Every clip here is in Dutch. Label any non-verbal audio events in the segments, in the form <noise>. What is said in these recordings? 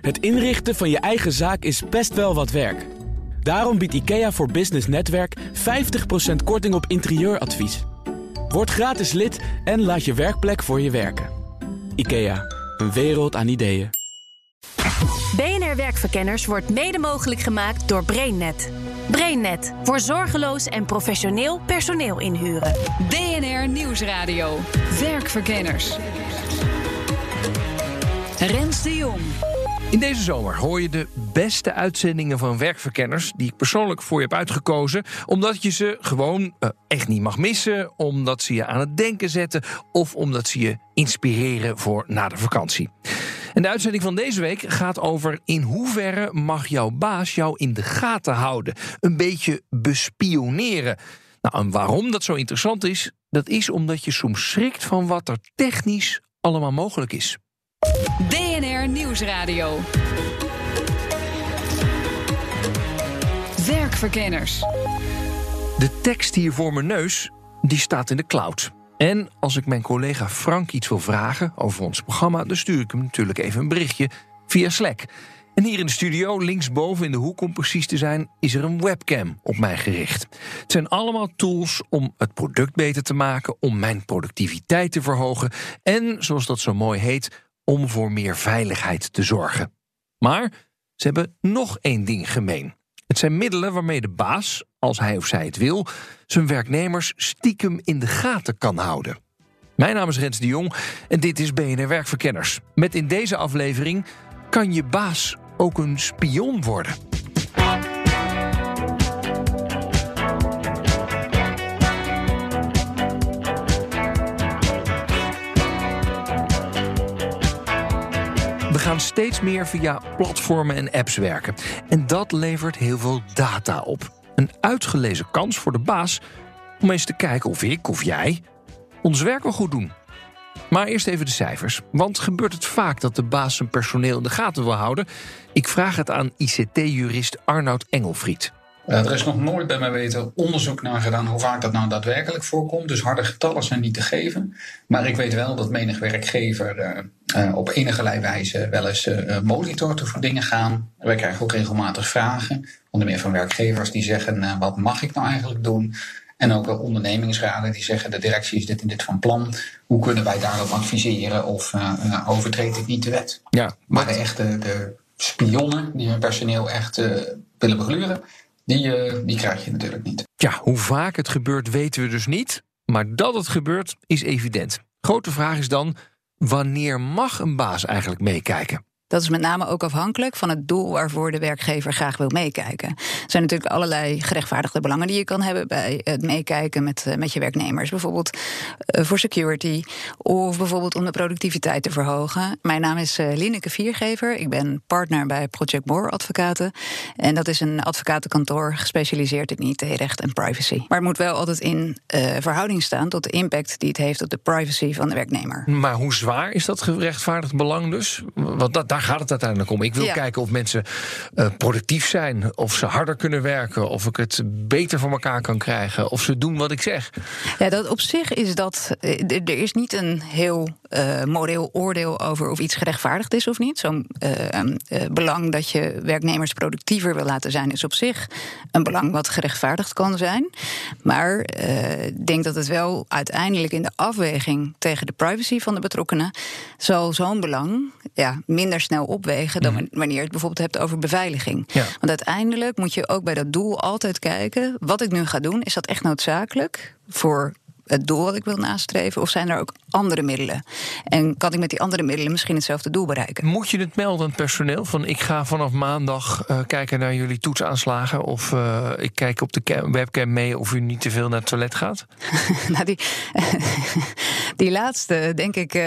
Het inrichten van je eigen zaak is best wel wat werk. Daarom biedt IKEA voor Business Netwerk 50% korting op interieuradvies. Word gratis lid en laat je werkplek voor je werken. IKEA, een wereld aan ideeën. BNR Werkverkenners wordt mede mogelijk gemaakt door BrainNet. BrainNet voor zorgeloos en professioneel personeel inhuren. BNR Nieuwsradio. Werkverkenners. Rens de Jong. In deze zomer hoor je de beste uitzendingen van werkverkenners die ik persoonlijk voor je heb uitgekozen, omdat je ze gewoon uh, echt niet mag missen, omdat ze je aan het denken zetten of omdat ze je inspireren voor na de vakantie. En de uitzending van deze week gaat over in hoeverre mag jouw baas jou in de gaten houden, een beetje bespioneren. Nou, en waarom dat zo interessant is, dat is omdat je soms schrikt van wat er technisch allemaal mogelijk is. BNR Nieuwsradio. Werkverkenners. De tekst hier voor mijn neus, die staat in de cloud. En als ik mijn collega Frank iets wil vragen over ons programma, dan stuur ik hem natuurlijk even een berichtje via Slack. En hier in de studio, linksboven in de hoek om precies te zijn, is er een webcam op mij gericht. Het zijn allemaal tools om het product beter te maken, om mijn productiviteit te verhogen en, zoals dat zo mooi heet, om voor meer veiligheid te zorgen. Maar ze hebben nog één ding gemeen. Het zijn middelen waarmee de baas, als hij of zij het wil, zijn werknemers stiekem in de gaten kan houden. Mijn naam is Rens de Jong en dit is BNR Werkverkenners. Met in deze aflevering kan je baas ook een spion worden. Gaan steeds meer via platformen en apps werken. En dat levert heel veel data op. Een uitgelezen kans voor de baas om eens te kijken of ik of jij ons werk wel goed doen. Maar eerst even de cijfers. Want gebeurt het vaak dat de baas zijn personeel in de gaten wil houden? Ik vraag het aan ICT-jurist Arnoud Engelfried. Uh, er is nog nooit bij mij weten onderzoek naar gedaan hoe vaak dat nou daadwerkelijk voorkomt. Dus harde getallen zijn niet te geven. Maar ik weet wel dat menig werkgever uh, uh, op enige wijze wel eens monitort voor dingen gaan. Wij krijgen ook regelmatig vragen, onder meer van werkgevers die zeggen: wat mag ik nou eigenlijk doen? En ook wel ondernemingsraden die zeggen: de directie is dit en dit van plan. Hoe kunnen wij daarop adviseren of overtreed ik niet de wet? Ja, maar de echte de spionnen die hun personeel echt willen begluren die, uh, die krijg je natuurlijk niet. Ja, hoe vaak het gebeurt weten we dus niet. Maar dat het gebeurt is evident. Grote vraag is dan: wanneer mag een baas eigenlijk meekijken? Dat is met name ook afhankelijk van het doel waarvoor de werkgever graag wil meekijken. Er zijn natuurlijk allerlei gerechtvaardigde belangen die je kan hebben bij het meekijken met, eh, met je werknemers. Bijvoorbeeld uh, voor security of bijvoorbeeld om de productiviteit te verhogen. Mijn naam is uh, Lineke Viergever. Ik ben partner bij Project More Advocaten. En dat is een advocatenkantoor gespecialiseerd in IT-recht en privacy. Maar het moet wel altijd in verhouding staan tot de impact die het heeft op de privacy van de werknemer. Maar hoe zwaar is dat gerechtvaardigd belang dus? Want dat, gaat het uiteindelijk om. Ik wil kijken of mensen uh, productief zijn, of ze harder kunnen werken, of ik het beter voor elkaar kan krijgen, of ze doen wat ik zeg. Ja, dat op zich is dat. Eh, er is niet een heel uh, moreel oordeel over of iets gerechtvaardigd is of niet. Zo'n uh, belang dat je werknemers productiever wil laten zijn, is op zich een belang wat gerechtvaardigd kan zijn. Maar ik denk dat het wel uiteindelijk in de afweging tegen de privacy van de betrokkenen zal zo'n belang ja, minder snel opwegen dan mhm. wanneer je het bijvoorbeeld hebt over beveiliging. Want uiteindelijk moet je ook bij dat doel altijd kijken: wat ik nu ga doen, is dat echt noodzakelijk voor het doel wat ik wil nastreven? Of zijn er ook andere middelen? En kan ik met die andere middelen misschien hetzelfde doel bereiken? Moet je het melden aan het personeel? Van ik ga vanaf maandag uh, kijken naar jullie toetsaanslagen. Of uh, ik kijk op de webcam mee of u niet te veel naar het toilet gaat? <laughs> nou, die, <laughs> die laatste, denk ik, uh,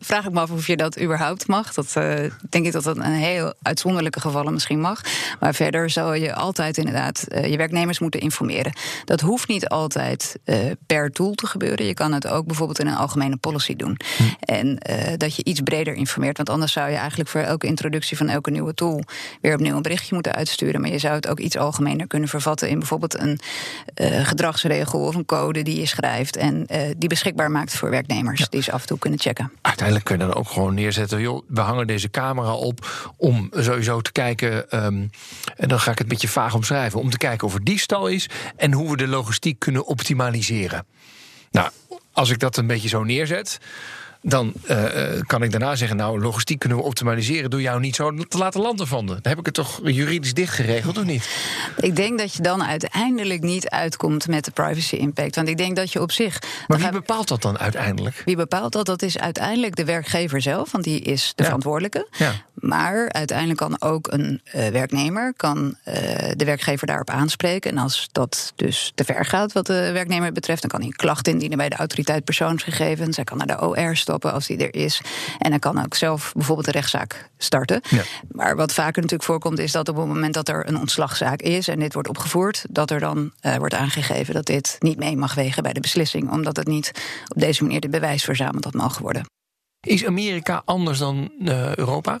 vraag ik me af of je dat überhaupt mag. Dat denk ik dat dat een heel uitzonderlijke gevallen misschien mag. Maar verder zou je altijd inderdaad je werknemers moeten informeren. Dat hoeft niet altijd per tool te gebeuren. Je kan het ook bijvoorbeeld in een algemene policy doen. En eh, dat je iets breder informeert. Want anders zou je eigenlijk voor elke introductie van elke nieuwe tool weer opnieuw een berichtje moeten uitsturen. Maar je zou het ook iets algemener kunnen vervatten in bijvoorbeeld een uh, gedragsregel of een code die je schrijft. En uh, die beschikbaar maakt voor werknemers. Ja. Die ze af en toe kunnen checken. Uiteindelijk kun je dan ook gewoon neerzetten. Joh, we hangen deze camera op om sowieso te kijken. Um, en dan ga ik het met je vaag omschrijven. Om te kijken of er diefstal is en hoe we de logistiek kunnen optimaliseren. Nou, als ik dat een beetje zo neerzet, dan uh, kan ik daarna zeggen: Nou, logistiek kunnen we optimaliseren door jou niet zo te laten landen van. Dan heb ik het toch juridisch dicht geregeld, of niet? Ik denk dat je dan uiteindelijk niet uitkomt met de privacy impact. Want ik denk dat je op zich. Maar wie bepaalt dat dan uiteindelijk? Wie bepaalt dat? Dat is uiteindelijk de werkgever zelf, want die is de ja. verantwoordelijke. Ja. Maar uiteindelijk kan ook een uh, werknemer kan, uh, de werkgever daarop aanspreken. En als dat dus te ver gaat wat de werknemer betreft, dan kan hij een klacht indienen bij de autoriteit persoonsgegevens. Hij kan naar de OR stappen als die er is. En hij kan ook zelf bijvoorbeeld een rechtszaak starten. Ja. Maar wat vaker natuurlijk voorkomt, is dat op het moment dat er een ontslagzaak is en dit wordt opgevoerd, dat er dan uh, wordt aangegeven dat dit niet mee mag wegen bij de beslissing, omdat het niet op deze manier de bewijs verzameld had mogen worden. Is Amerika anders dan Europa?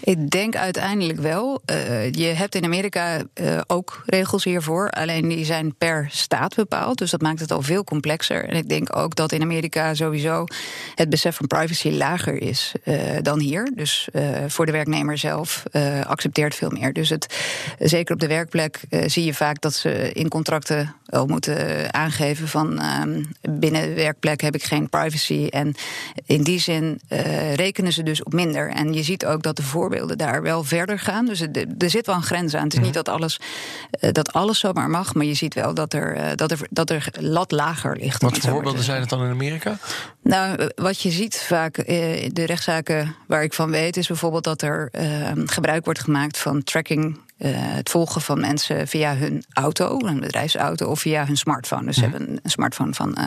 Ik denk uiteindelijk wel. Uh, je hebt in Amerika uh, ook regels hiervoor. Alleen die zijn per staat bepaald. Dus dat maakt het al veel complexer. En ik denk ook dat in Amerika sowieso het besef van privacy lager is uh, dan hier. Dus voor de werknemer zelf accepteert veel meer. Dus het, zeker op de werkplek zie je vaak dat ze in contracten wel moeten aangeven van ehm, binnen de werkplek heb ik geen privacy. En in die zin rekenen ze dus op minder. En je ziet ook dat de voorbeelden daar wel verder gaan. Dus er zit wel een grens aan. Het is niet dat alles, uh, dat alles zomaar mag, maar je ziet wel dat er, uh, dat er, dat er lat lager ligt. Wat voor voorbeelden zijn het dan in Amerika? Nou, wat je ziet vaak, de rechtszaken waar ik van weet, is bijvoorbeeld dat er gebruik wordt gemaakt van tracking uh, het volgen van mensen via hun auto, een bedrijfsauto, of via hun smartphone. Dus ze ja. hebben een smartphone van uh,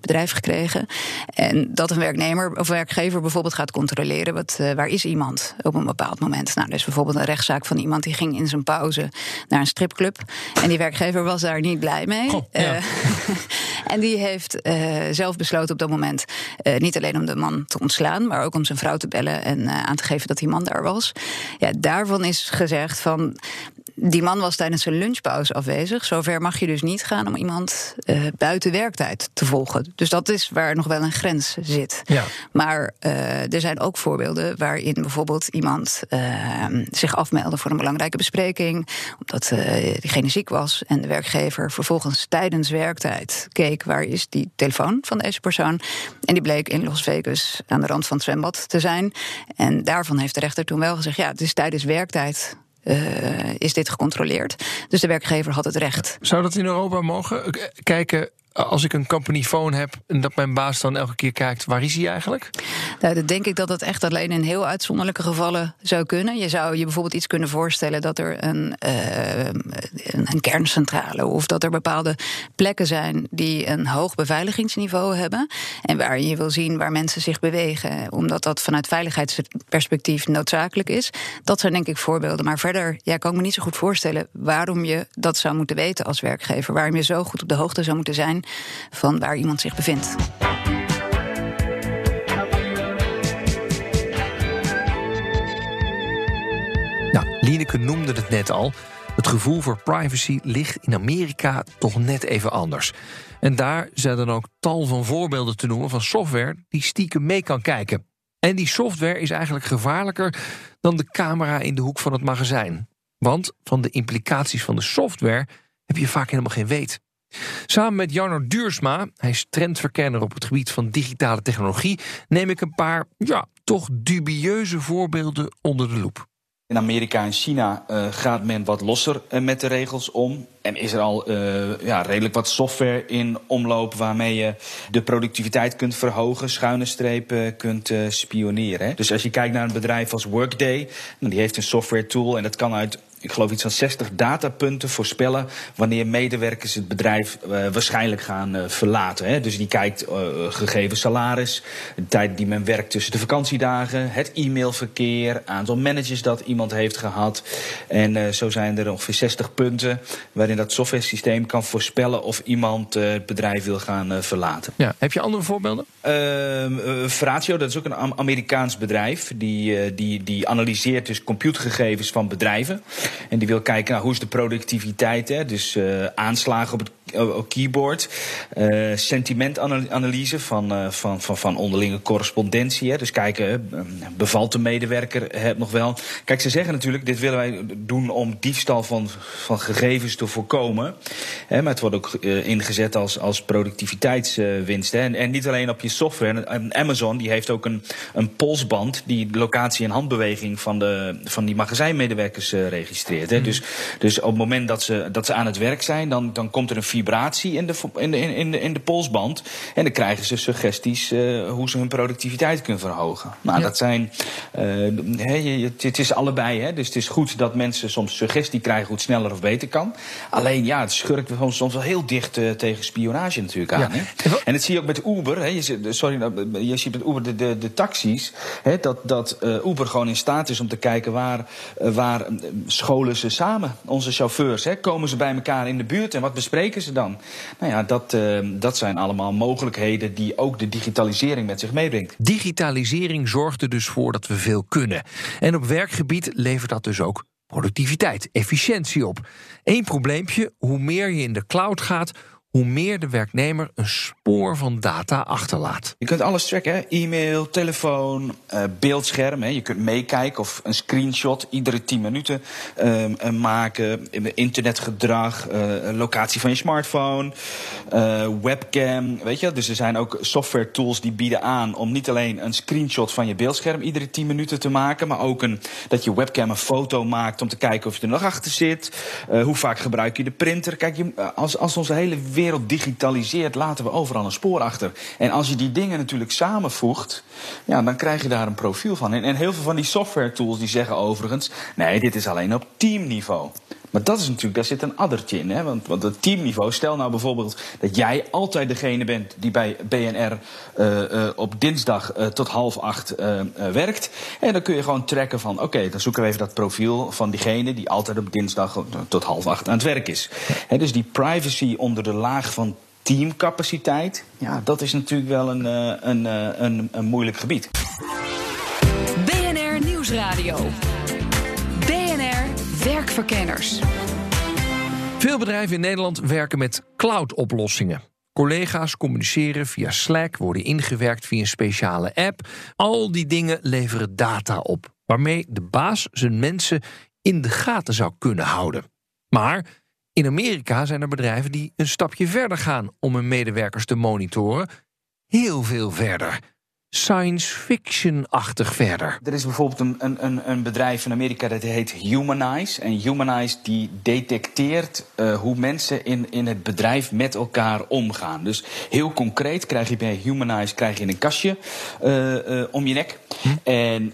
bedrijf gekregen. En dat een werknemer of werkgever bijvoorbeeld gaat controleren wat, uh, waar is iemand op een bepaald moment. Nou, is bijvoorbeeld een rechtszaak van iemand die ging in zijn pauze naar een stripclub. En die werkgever was daar niet blij mee. Oh, ja. <laughs> en die heeft zelf besloten op dat moment niet alleen om de man te ontslaan, maar ook om zijn vrouw te bellen en aan te geven dat die man daar was. Ja, daarvan is gezegd van die man was tijdens zijn lunchpauze afwezig. Zover mag je dus niet gaan om iemand uh, buiten werktijd te volgen. Dus dat is waar nog wel een grens zit. Ja. Maar uh, er zijn ook voorbeelden waarin bijvoorbeeld iemand uh, zich afmeldde voor een belangrijke bespreking, omdat diegene ziek was en de werkgever vervolgens tijdens werktijd keek waar is die telefoon van deze persoon. En die bleek in Las Vegas aan de rand van het zwembad te zijn. En daarvan heeft de rechter toen wel gezegd: ja, het is tijdens werktijd is dit gecontroleerd. Dus de werkgever had het recht. Zou dat in Europa mogen? Kijken als ik een company phone heb en dat mijn baas dan elke keer kijkt, waar is hij eigenlijk? Nou, dan denk ik dat het echt alleen in heel uitzonderlijke gevallen zou kunnen. Je zou je bijvoorbeeld iets kunnen voorstellen dat er een, uh, een kerncentrale of dat er bepaalde plekken zijn die een hoog beveiligingsniveau hebben en waar je wil zien waar mensen zich bewegen, omdat dat vanuit veiligheidsperspectief noodzakelijk is. Dat zijn denk ik voorbeelden. Maar verder ja, kan ik me niet zo goed voorstellen waarom je dat zou moeten weten als werkgever, waarom je zo goed op de hoogte zou moeten zijn van waar iemand zich bevindt. Nou, Lieneke noemde het net al. Het gevoel voor privacy ligt in Amerika toch net even anders. En daar zijn dan ook tal van voorbeelden te noemen van software die stiekem mee kan kijken. En die software is eigenlijk gevaarlijker dan de camera in de hoek van het magazijn. Want van de implicaties van de software heb je vaak helemaal geen weet. Samen met Jarno Duursma, hij is trendverkenner op het gebied van digitale technologie, neem ik een paar, ja, toch dubieuze voorbeelden onder de loep. In Amerika en China uh, gaat men wat losser uh, met de regels om. En is er al uh, ja, redelijk wat software in omloop waarmee je de productiviteit kunt verhogen, schuine strepen kunt spioneren. Dus als je kijkt naar een bedrijf als Workday, die heeft een software tool en dat kan uit ik geloof iets van 60 datapunten voorspellen wanneer medewerkers het bedrijf uh, waarschijnlijk gaan uh, verlaten. Hè. Dus die kijkt uh, gegeven salaris, de tijd die men werkt tussen de vakantiedagen, het e-mailverkeer, aantal managers dat iemand heeft gehad. En zo zijn er ongeveer 60 punten waarin dat software systeem kan voorspellen of iemand het bedrijf wil gaan verlaten. Ja. Heb je andere voorbeelden? Fratio, dat is ook een Amerikaans bedrijf. Die, die, die analyseert dus computergegevens van bedrijven. En die wil kijken naar hoe is de productiviteit. Hè? Dus uh, aanslagen op het keyboard. Uh, sentimentanalyse van, uh, van, van, van onderlinge correspondentie. Hè? Dus kijken, bevalt de medewerker het nog wel? Kijk, ze zeggen natuurlijk, dit willen wij doen om diefstal van, van gegevens te voorkomen. Hè? Maar het wordt ook uh, ingezet als, als productiviteitswinst. Hè? En, en niet alleen op je software. En Amazon die heeft ook een, een polsband die locatie en handbeweging van, de, van die magazijnmedewerkers registreert. Hè? Mm. Dus, dus op het moment dat ze, dat ze aan het werk zijn, dan, dan komt er een vibratie in de, in de, in de, in de polsband. En dan krijgen ze suggesties uh, hoe ze hun productiviteit kunnen verhogen. Nou, ja. dat zijn. Uh, he, het is allebei. Hè? Dus het is goed dat mensen soms suggestie krijgen hoe het sneller of beter kan. Alleen ja, het schurkt soms, soms wel heel dicht uh, tegen spionage natuurlijk aan. Ja. Hè? En dat zie je ook met Uber. Hè? Je, sorry, je ziet met Uber de, de, de taxis. Hè? Dat, dat Uber gewoon in staat is om te kijken waar, waar scholen ze samen. Onze chauffeurs. Hè? Komen ze bij elkaar in de buurt en wat bespreken ze? Dan? Nou ja, dat, uh, dat zijn allemaal mogelijkheden die ook de digitalisering met zich meebrengt. Digitalisering zorgt er dus voor dat we veel kunnen. En op werkgebied levert dat dus ook productiviteit, efficiëntie op. Eén probleempje: hoe meer je in de cloud gaat, hoe meer de werknemer een spoor van data achterlaat. Je kunt alles tracken: e-mail, telefoon, uh, beeldscherm. Hè. Je kunt meekijken of een screenshot iedere 10 minuten uh, maken. Internetgedrag, uh, locatie van je smartphone, webcam. Weet je, dus er zijn ook software tools die bieden aan om niet alleen een screenshot van je beeldscherm iedere 10 minuten te maken, maar ook een, dat je webcam een foto maakt om te kijken of je er nog achter zit. hoe vaak gebruik je de printer? Kijk, je, als, als onze hele wereld wereld digitaliseert, laten we overal een spoor achter. En als je die dingen natuurlijk samenvoegt, ja, dan krijg je daar een profiel van. En, en heel veel van die software tools die zeggen overigens, nee, dit is alleen op teamniveau. Maar dat is natuurlijk, daar zit een addertje in. Hè? Want, want het teamniveau, stel nou bijvoorbeeld dat jij altijd degene bent die bij BNR uh, uh, op dinsdag uh, tot half acht werkt. En dan kun je gewoon trekken van, oké, dan zoeken we even dat profiel van diegene die altijd op dinsdag tot half acht aan het werk is. Dus die privacy onder de laag van teamcapaciteit, ja, dat is natuurlijk wel een, een, een, een moeilijk gebied. BNR Nieuwsradio. Werkverkenners. Veel bedrijven in Nederland werken met cloud-oplossingen. Collega's communiceren via Slack, worden ingewerkt via een speciale app. Al die dingen leveren data op, waarmee de baas zijn mensen in de gaten zou kunnen houden. Maar in Amerika zijn er bedrijven die een stapje verder gaan om hun medewerkers te monitoren. Heel veel verder science fiction-achtig verder. Er is bijvoorbeeld een, een, een bedrijf in Amerika dat heet Humanize. En Humanize die detecteert uh, hoe mensen in, in het bedrijf met elkaar omgaan. Dus heel concreet krijg je bij Humanize krijg je een kastje uh, uh, om je nek. Hm? En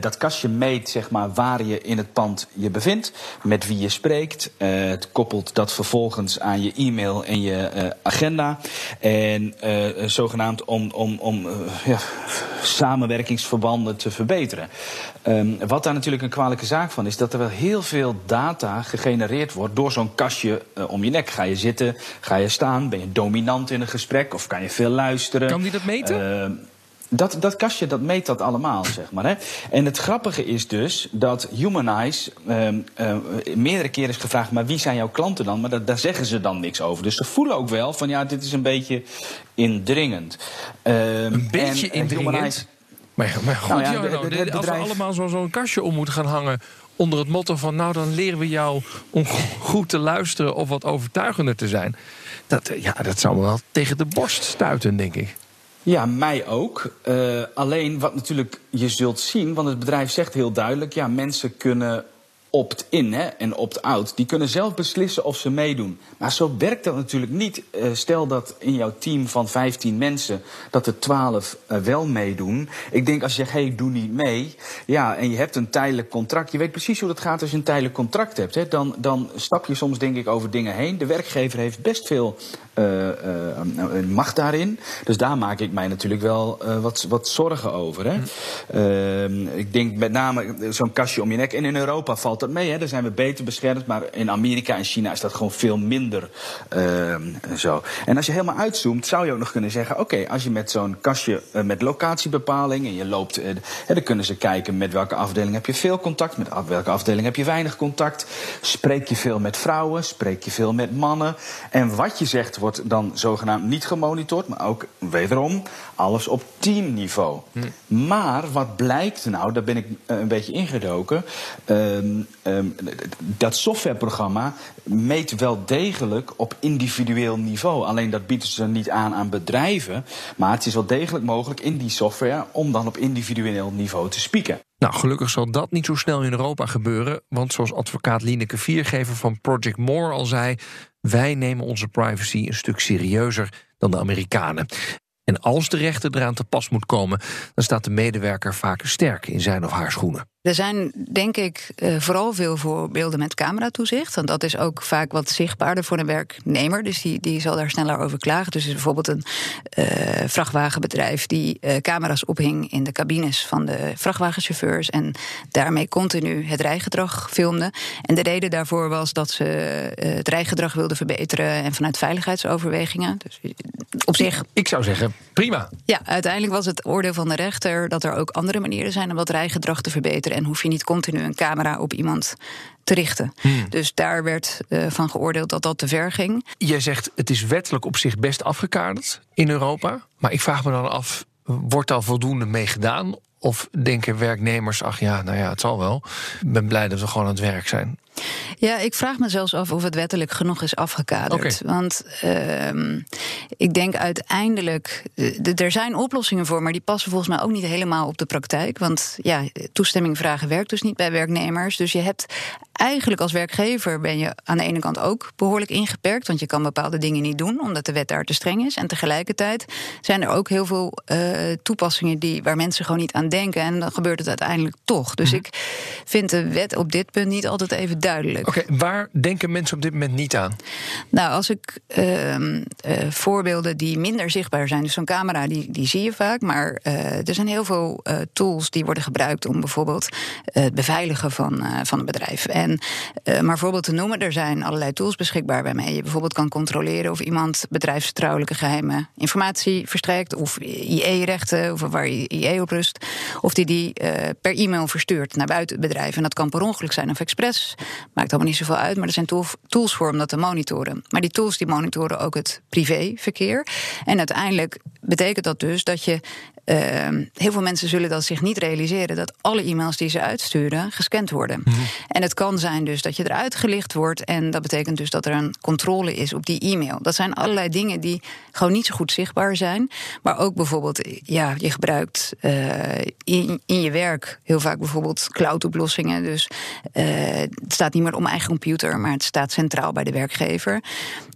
dat kastje meet zeg maar, waar je in het pand je bevindt, met wie je spreekt. het koppelt dat vervolgens aan je e-mail en je agenda. En zogenaamd om, om, om ja, samenwerkingsverbanden te verbeteren. Um, wat daar natuurlijk een kwalijke zaak van is, dat er wel heel veel data gegenereerd wordt door zo'n kastje uh, om je nek. Ga je zitten, ga je staan, ben je dominant in een gesprek of kan je veel luisteren? Kan die dat meten? Uh, dat, dat kastje dat meet dat allemaal, zeg maar. Hè. En het grappige is dus dat Humanize uh, uh, meerdere keren is gevraagd... maar wie zijn jouw klanten dan? Maar dat, daar zeggen ze dan niks over. Dus ze voelen ook wel van ja, dit is een beetje indringend. Uh, een beetje en, indringend? Humanize, maar, maar goed, nou ja, de, de, de, als we allemaal zo'n zo kastje om moeten gaan hangen... onder het motto van nou, dan leren we jou om goed te luisteren... of wat overtuigender te zijn... Dat, ja, dat zou me wel tegen de borst stuiten, denk ik. Ja, mij ook. Uh, alleen wat natuurlijk je zult zien, want het bedrijf zegt heel duidelijk: ja, mensen kunnen opt-in en opt-out. Die kunnen zelf beslissen of ze meedoen. Maar zo werkt dat natuurlijk niet. Uh, stel dat in jouw team van 15 mensen dat er 12 uh, wel meedoen. Ik denk als je zegt, hey, doe niet mee. Ja, en je hebt een tijdelijk contract. Je weet precies hoe dat gaat als je een tijdelijk contract hebt. Hè. Dan, dan stap je soms denk ik over dingen heen. De werkgever heeft best veel macht daarin. Dus daar maak ik mij natuurlijk wel wat, wat zorgen over. Hè. Hm. ik denk met name zo'n kastje om je nek. En in Europa valt dat mee. Hè. Daar zijn we beter beschermd. Maar in Amerika en China is dat gewoon veel minder uh, zo. En als je helemaal uitzoomt, zou je ook nog kunnen zeggen: oké, als je met zo'n kastje met locatiebepaling en je loopt, dan kunnen ze kijken met welke afdeling heb je veel contact, met welke afdeling heb je weinig contact. Spreek je veel met vrouwen, spreek je veel met mannen. En wat je zegt wordt dan zogenaamd niet gemonitord, maar ook wederom alles op teamniveau. Hm. Maar wat blijkt nou, daar ben ik uh, een beetje ingedoken. Um, um, dat softwareprogramma meet wel degelijk op individueel niveau. Alleen dat bieden ze niet aan aan bedrijven. Maar het is wel degelijk mogelijk in die software om dan op individueel niveau te spieken. Nou, gelukkig zal dat niet zo snel in Europa gebeuren. Want zoals advocaat Lineke Viergever van Project More al zei... wij nemen onze privacy een stuk serieuzer dan de Amerikanen. En als de rechter eraan te pas moet komen, dan staat de medewerker vaak sterk in zijn of haar schoenen. Er zijn denk ik uh, vooral veel voorbeelden met cameratoezicht. Want dat is ook vaak wat zichtbaarder voor een werknemer. Dus die, die zal daar sneller over klagen. Dus er is bijvoorbeeld een uh, vrachtwagenbedrijf die uh, camera's ophing in de cabines van de vrachtwagenchauffeurs. En daarmee continu het rijgedrag filmde. En de reden daarvoor was dat ze het rijgedrag wilden verbeteren. En vanuit veiligheidsoverwegingen. Dus op zich. Ik zou zeggen, prima. Ja, uiteindelijk was het oordeel van de rechter dat er ook andere manieren zijn om dat rijgedrag te verbeteren en hoef je niet continu een camera op iemand te richten. Hmm. Dus daar werd uh, van geoordeeld dat dat te ver ging. Jij zegt het is wettelijk op zich best afgekaderd in Europa. Maar ik vraag me dan af, wordt daar voldoende mee gedaan? Of denken werknemers, ach ja, nou ja, het zal wel. Ik ben blij dat we gewoon aan het werk zijn. Ja, ik vraag me zelfs af of het wettelijk genoeg is afgekaderd. Okay. Want uh, ik denk uiteindelijk. er zijn oplossingen voor, maar die passen volgens mij ook niet helemaal op de praktijk. Want ja, toestemming vragen werkt dus niet bij werknemers. Dus je hebt eigenlijk als werkgever ben je aan de ene kant ook behoorlijk ingeperkt. Want je kan bepaalde dingen niet doen, omdat de wet daar te streng is. En tegelijkertijd zijn er ook heel veel uh, toepassingen die, waar mensen gewoon niet aan denken. En dan gebeurt het uiteindelijk toch. Dus mm. ik vind de wet op dit punt niet altijd even duidelijk. Oké, okay, waar denken mensen op dit moment niet aan? Nou, als ik uh, uh, voorbeelden die minder zichtbaar zijn. Dus zo'n camera, die, die zie je vaak. Maar er zijn heel veel tools die worden gebruikt om bijvoorbeeld het beveiligen van, van een bedrijf. En maar voorbeeld te noemen, er zijn allerlei tools beschikbaar waarmee je bijvoorbeeld kan controleren of iemand bedrijfsvertrouwelijke geheime informatie verstrekt, of IE-rechten, of waar IE op rust, of die die per e-mail verstuurt naar buiten het bedrijf. En dat kan per ongeluk zijn of expres. Maakt allemaal niet zoveel uit, maar er zijn tools voor om dat te monitoren. Maar die tools die monitoren ook het privéverkeer. En uiteindelijk betekent dat dus dat je heel veel mensen zullen dat zich niet realiseren dat alle e-mails die ze uitsturen gescand worden. Mm -hmm. En het kan zijn dus dat je eruit gelicht wordt en dat betekent dus dat er een controle is op die e-mail. Dat zijn allerlei dingen die gewoon niet zo goed zichtbaar zijn. Maar ook bijvoorbeeld, ja, je gebruikt uh, in, in je werk heel vaak bijvoorbeeld cloud-oplossingen. Dus uh, het staat niet meer op mijn eigen computer, maar het staat centraal bij de werkgever.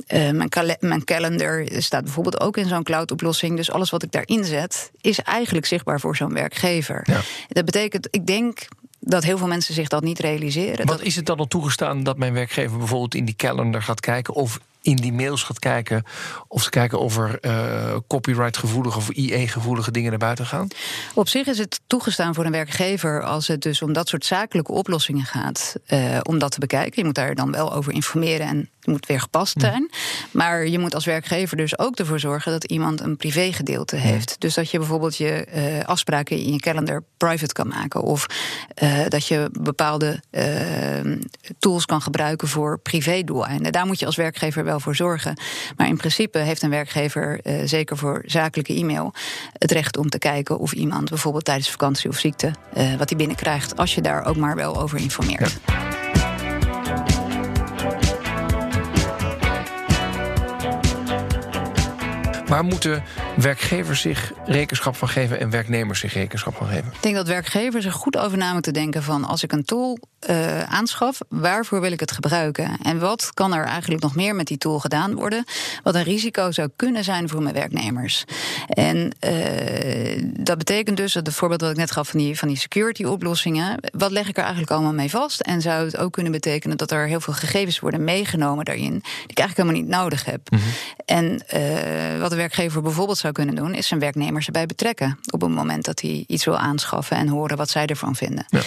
mijn, cal mijn calendar staat bijvoorbeeld ook in zo'n cloud-oplossing. Dus alles wat ik daarin zet, is eigenlijk zichtbaar voor zo'n werkgever. Ja. Dat betekent, ik denk dat heel veel mensen zich dat niet realiseren. Wat is het dan al toegestaan dat mijn werkgever bijvoorbeeld in die calendar gaat kijken of in die mails gaat kijken of ze kijken of er uh, copyright-gevoelige of IE-gevoelige dingen naar buiten gaan? Op zich is het toegestaan voor een werkgever als het dus om dat soort zakelijke oplossingen gaat, uh, om dat te bekijken. Je moet daar dan wel over informeren en het moet weer gepast zijn. Maar je moet als werkgever dus ook ervoor zorgen dat iemand een privégedeelte heeft. Dus dat je bijvoorbeeld je uh, afspraken in je calendar private kan maken. Of dat je bepaalde tools kan gebruiken voor privédoeleinden. Daar moet je als werkgever wel voor zorgen. Maar in principe heeft een werkgever, zeker voor zakelijke e-mail, het recht om te kijken of iemand bijvoorbeeld tijdens vakantie of ziekte wat hij binnenkrijgt, als je daar ook maar wel over informeert. Ja. Waar moeten werkgevers zich rekenschap van geven en werknemers zich rekenschap van geven? Ik denk dat werkgevers er goed over na moeten denken van als ik een tool uh, aanschaf, waarvoor wil ik het gebruiken? En wat kan er eigenlijk nog meer met die tool gedaan worden? Wat een risico zou kunnen zijn voor mijn werknemers. En uh, dat betekent dus, dat het voorbeeld dat ik net gaf van die, van die security oplossingen, wat leg ik er eigenlijk allemaal mee vast? En zou het ook kunnen betekenen dat er heel veel gegevens worden meegenomen daarin, die ik eigenlijk helemaal niet nodig heb? Mm -hmm. En uh, wat de werkgever bijvoorbeeld zou kunnen doen, is zijn werknemers erbij betrekken op het moment dat hij iets wil aanschaffen en horen wat zij ervan vinden. Ja.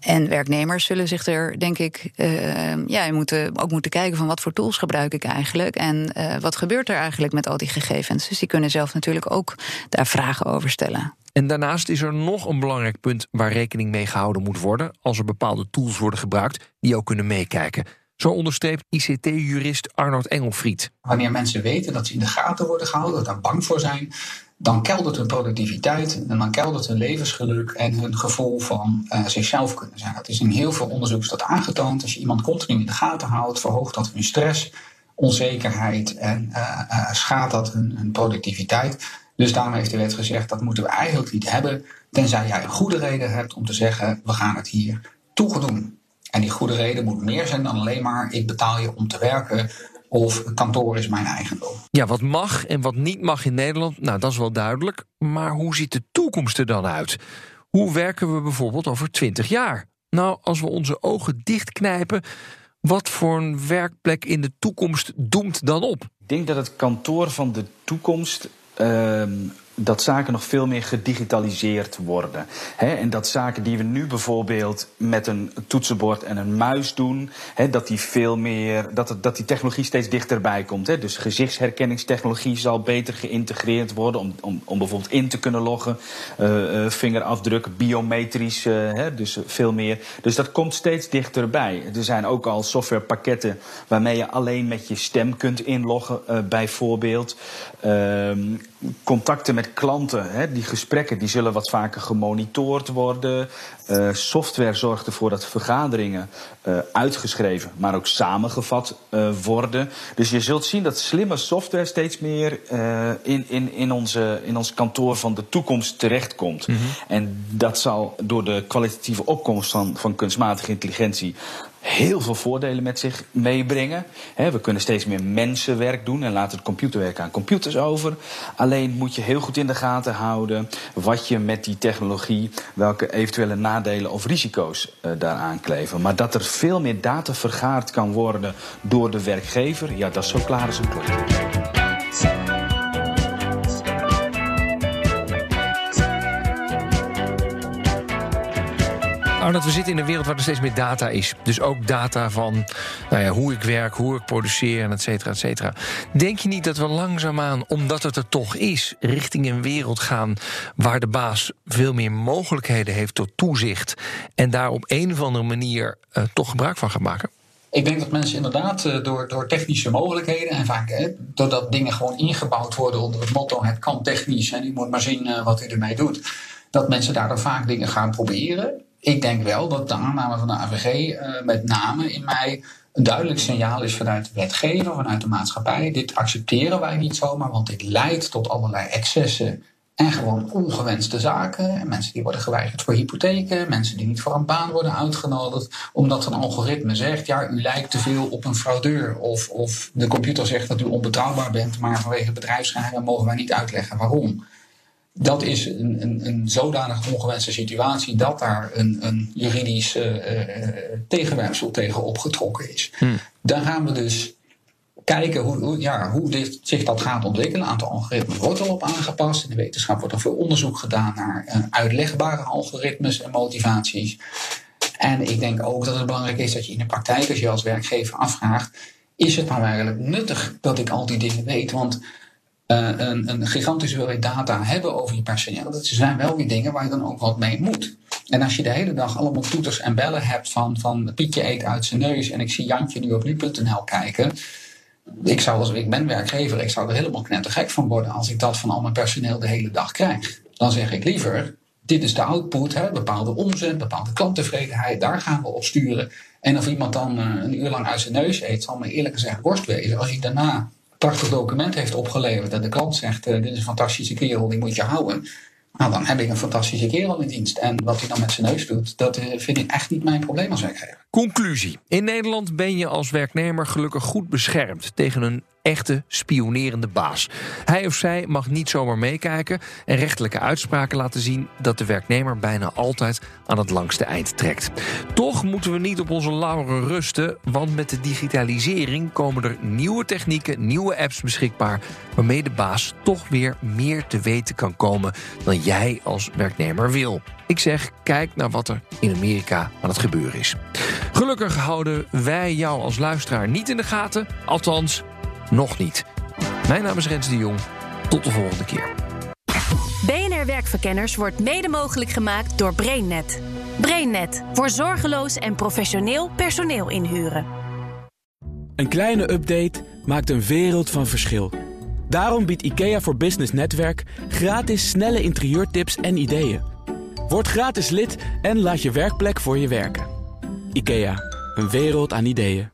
En werknemers zullen zich er, denk ik, uh, ja, moeten ook moeten kijken van wat voor tools gebruik ik eigenlijk en uh, wat gebeurt er eigenlijk met al die gegevens. Dus die kunnen zelf natuurlijk ook daar vragen over stellen. En daarnaast is er nog een belangrijk punt waar rekening mee gehouden moet worden als er bepaalde tools worden gebruikt die ook kunnen meekijken. Zo onderstreept ICT-jurist Arnold Engelfried. Wanneer mensen weten dat ze in de gaten worden gehouden, dat daar bang voor zijn, dan keldert hun productiviteit en dan keldert hun levensgeluk en hun gevoel van uh, zichzelf kunnen zijn. Dat is in heel veel onderzoek is dat aangetoond. Als je iemand continu in de gaten houdt, verhoogt dat hun stress, onzekerheid en uh, schaadt dat hun, hun productiviteit. Dus daarom heeft de wet gezegd dat moeten we eigenlijk niet hebben, tenzij jij een goede reden hebt om te zeggen we gaan het hier toegedoen. En die goede reden moet meer zijn dan alleen maar ik betaal je om te werken of kantoor is mijn eigendom. Ja, wat mag en wat niet mag in Nederland, nou dat is wel duidelijk. Maar hoe ziet de toekomst er dan uit? Hoe werken we bijvoorbeeld over 20 jaar? Nou, als we onze ogen dichtknijpen, wat voor een werkplek in de toekomst doemt dan op? Ik denk dat het kantoor van de toekomst uh, dat zaken nog veel meer gedigitaliseerd worden. en dat zaken die we nu bijvoorbeeld met een toetsenbord en een muis doen, dat die veel meer, dat, het, dat die technologie steeds dichterbij komt. Dus gezichtsherkenningstechnologie zal beter geïntegreerd worden om, om, om bijvoorbeeld in te kunnen loggen, uh, uh, vingerafdruk, biometrisch, uh, dus veel meer. Dus dat komt steeds dichterbij. Er zijn ook al softwarepakketten waarmee je alleen met je stem kunt inloggen, bijvoorbeeld. Ehm, contacten met klanten, hè, die gesprekken, die zullen wat vaker gemonitord worden. Uh, software zorgt ervoor dat vergaderingen uh, uitgeschreven, maar ook samengevat uh, worden. Dus je zult zien dat slimme software steeds meer in, in, in, onze, in ons kantoor van de toekomst terechtkomt. Mm -hmm. En dat zal door de kwalitatieve opkomst van, van kunstmatige intelligentie heel veel voordelen met zich meebrengen. we kunnen steeds meer mensenwerk doen en laten het computerwerk aan computers over. Alleen moet je heel goed in de gaten houden wat je met die technologie, welke eventuele nadelen of risico's uh, daaraan kleven. Maar dat er veel meer data vergaard kan worden door de werkgever, ja, dat is zo klaar als een klopt. Arnold, we zitten in een wereld waar er steeds meer data is. Dus ook data van nou ja, hoe ik werk, hoe ik produceer en et cetera, et cetera. Denk je niet dat we langzaamaan, omdat het er toch is, richting een wereld gaan waar de baas veel meer mogelijkheden heeft tot toezicht en daar op een of andere manier uh, toch gebruik van gaat maken? Ik denk dat mensen inderdaad uh, door, door technische mogelijkheden en vaak hè, doordat dingen gewoon ingebouwd worden onder het motto: het kan technisch en u moet maar zien wat u ermee doet. Dat mensen daardoor vaak dingen gaan proberen ik denk wel dat de aanname van de AVG uh, met name in mij een duidelijk signaal is vanuit de wetgever, vanuit de maatschappij. Dit accepteren wij niet zomaar, want dit leidt tot allerlei excessen en gewoon ongewenste zaken. En mensen die worden geweigerd voor hypotheken, mensen die niet voor een baan worden uitgenodigd, omdat een algoritme zegt: ja, u lijkt te veel op een fraudeur. Of, of de computer zegt dat u onbetrouwbaar bent, maar vanwege bedrijfsgeheimen mogen wij niet uitleggen waarom dat is een, een, een zodanig ongewenste situatie dat daar een, een juridisch uh, uh, tegenwerpsel tegen opgetrokken is. Hmm. Dan gaan we dus kijken hoe, hoe, ja, hoe dit, zich dat gaat ontwikkelen. Een aantal algoritmes wordt al op aangepast. In de wetenschap wordt er veel onderzoek gedaan naar uh, uitlegbare algoritmes en motivaties. En ik denk ook dat het belangrijk is dat je in de praktijk, als je als werkgever afvraagt, is het nou eigenlijk nuttig dat ik al die dingen weet? Want een, een, gigantische hoeveelheid data hebben over je personeel. Dat zijn wel weer dingen waar je dan ook wat mee moet. En als je de hele dag allemaal toeters en bellen hebt van, van Pietje eet uit zijn neus en ik zie Jantje nu op nu.nl kijken. Ik, zou als, ik ben werkgever, ik zou er helemaal knettergek van worden als ik dat van al mijn personeel de hele dag krijg. Dan zeg ik liever, dit is de output, hè, bepaalde omzet, bepaalde klanttevredenheid, daar gaan we op sturen. En of iemand dan uh, een uur lang uit zijn neus eet, zal me eerlijk gezegd worst wezen. Als ik daarna prachtig document heeft opgeleverd. En de klant zegt: uh, Dit is een fantastische kerel, die moet je houden. Nou, dan heb ik een fantastische kerel in dienst. En wat hij dan met zijn neus doet, dat eh, vind ik echt niet mijn probleem als werkgever. Conclusie. In Nederland ben je als werknemer gelukkig goed beschermd tegen een echte spionerende baas. Hij of zij mag niet zomaar meekijken en rechtelijke uitspraken laten zien dat de werknemer bijna altijd aan het langste eind trekt. Toch moeten we niet op onze lauren rusten, want met de digitalisering komen er nieuwe technieken, nieuwe apps beschikbaar waarmee de baas toch weer meer te weten kan komen dan jij als werknemer wil. Ik zeg, kijk naar wat er in Amerika aan het gebeuren is. Gelukkig houden wij jou als luisteraar niet in de gaten, althans nog niet. Mijn naam is Rens de Jong. Tot de volgende keer. BNR Werkverkenners wordt mede mogelijk gemaakt door BrainNet. BrainNet voor zorgeloos en professioneel personeel inhuren. Een kleine update maakt een wereld van verschil. Daarom biedt IKEA voor Business Netwerk gratis snelle interieurtips en ideeën. Word gratis lid en laat je werkplek voor je werken. IKEA, een wereld aan ideeën.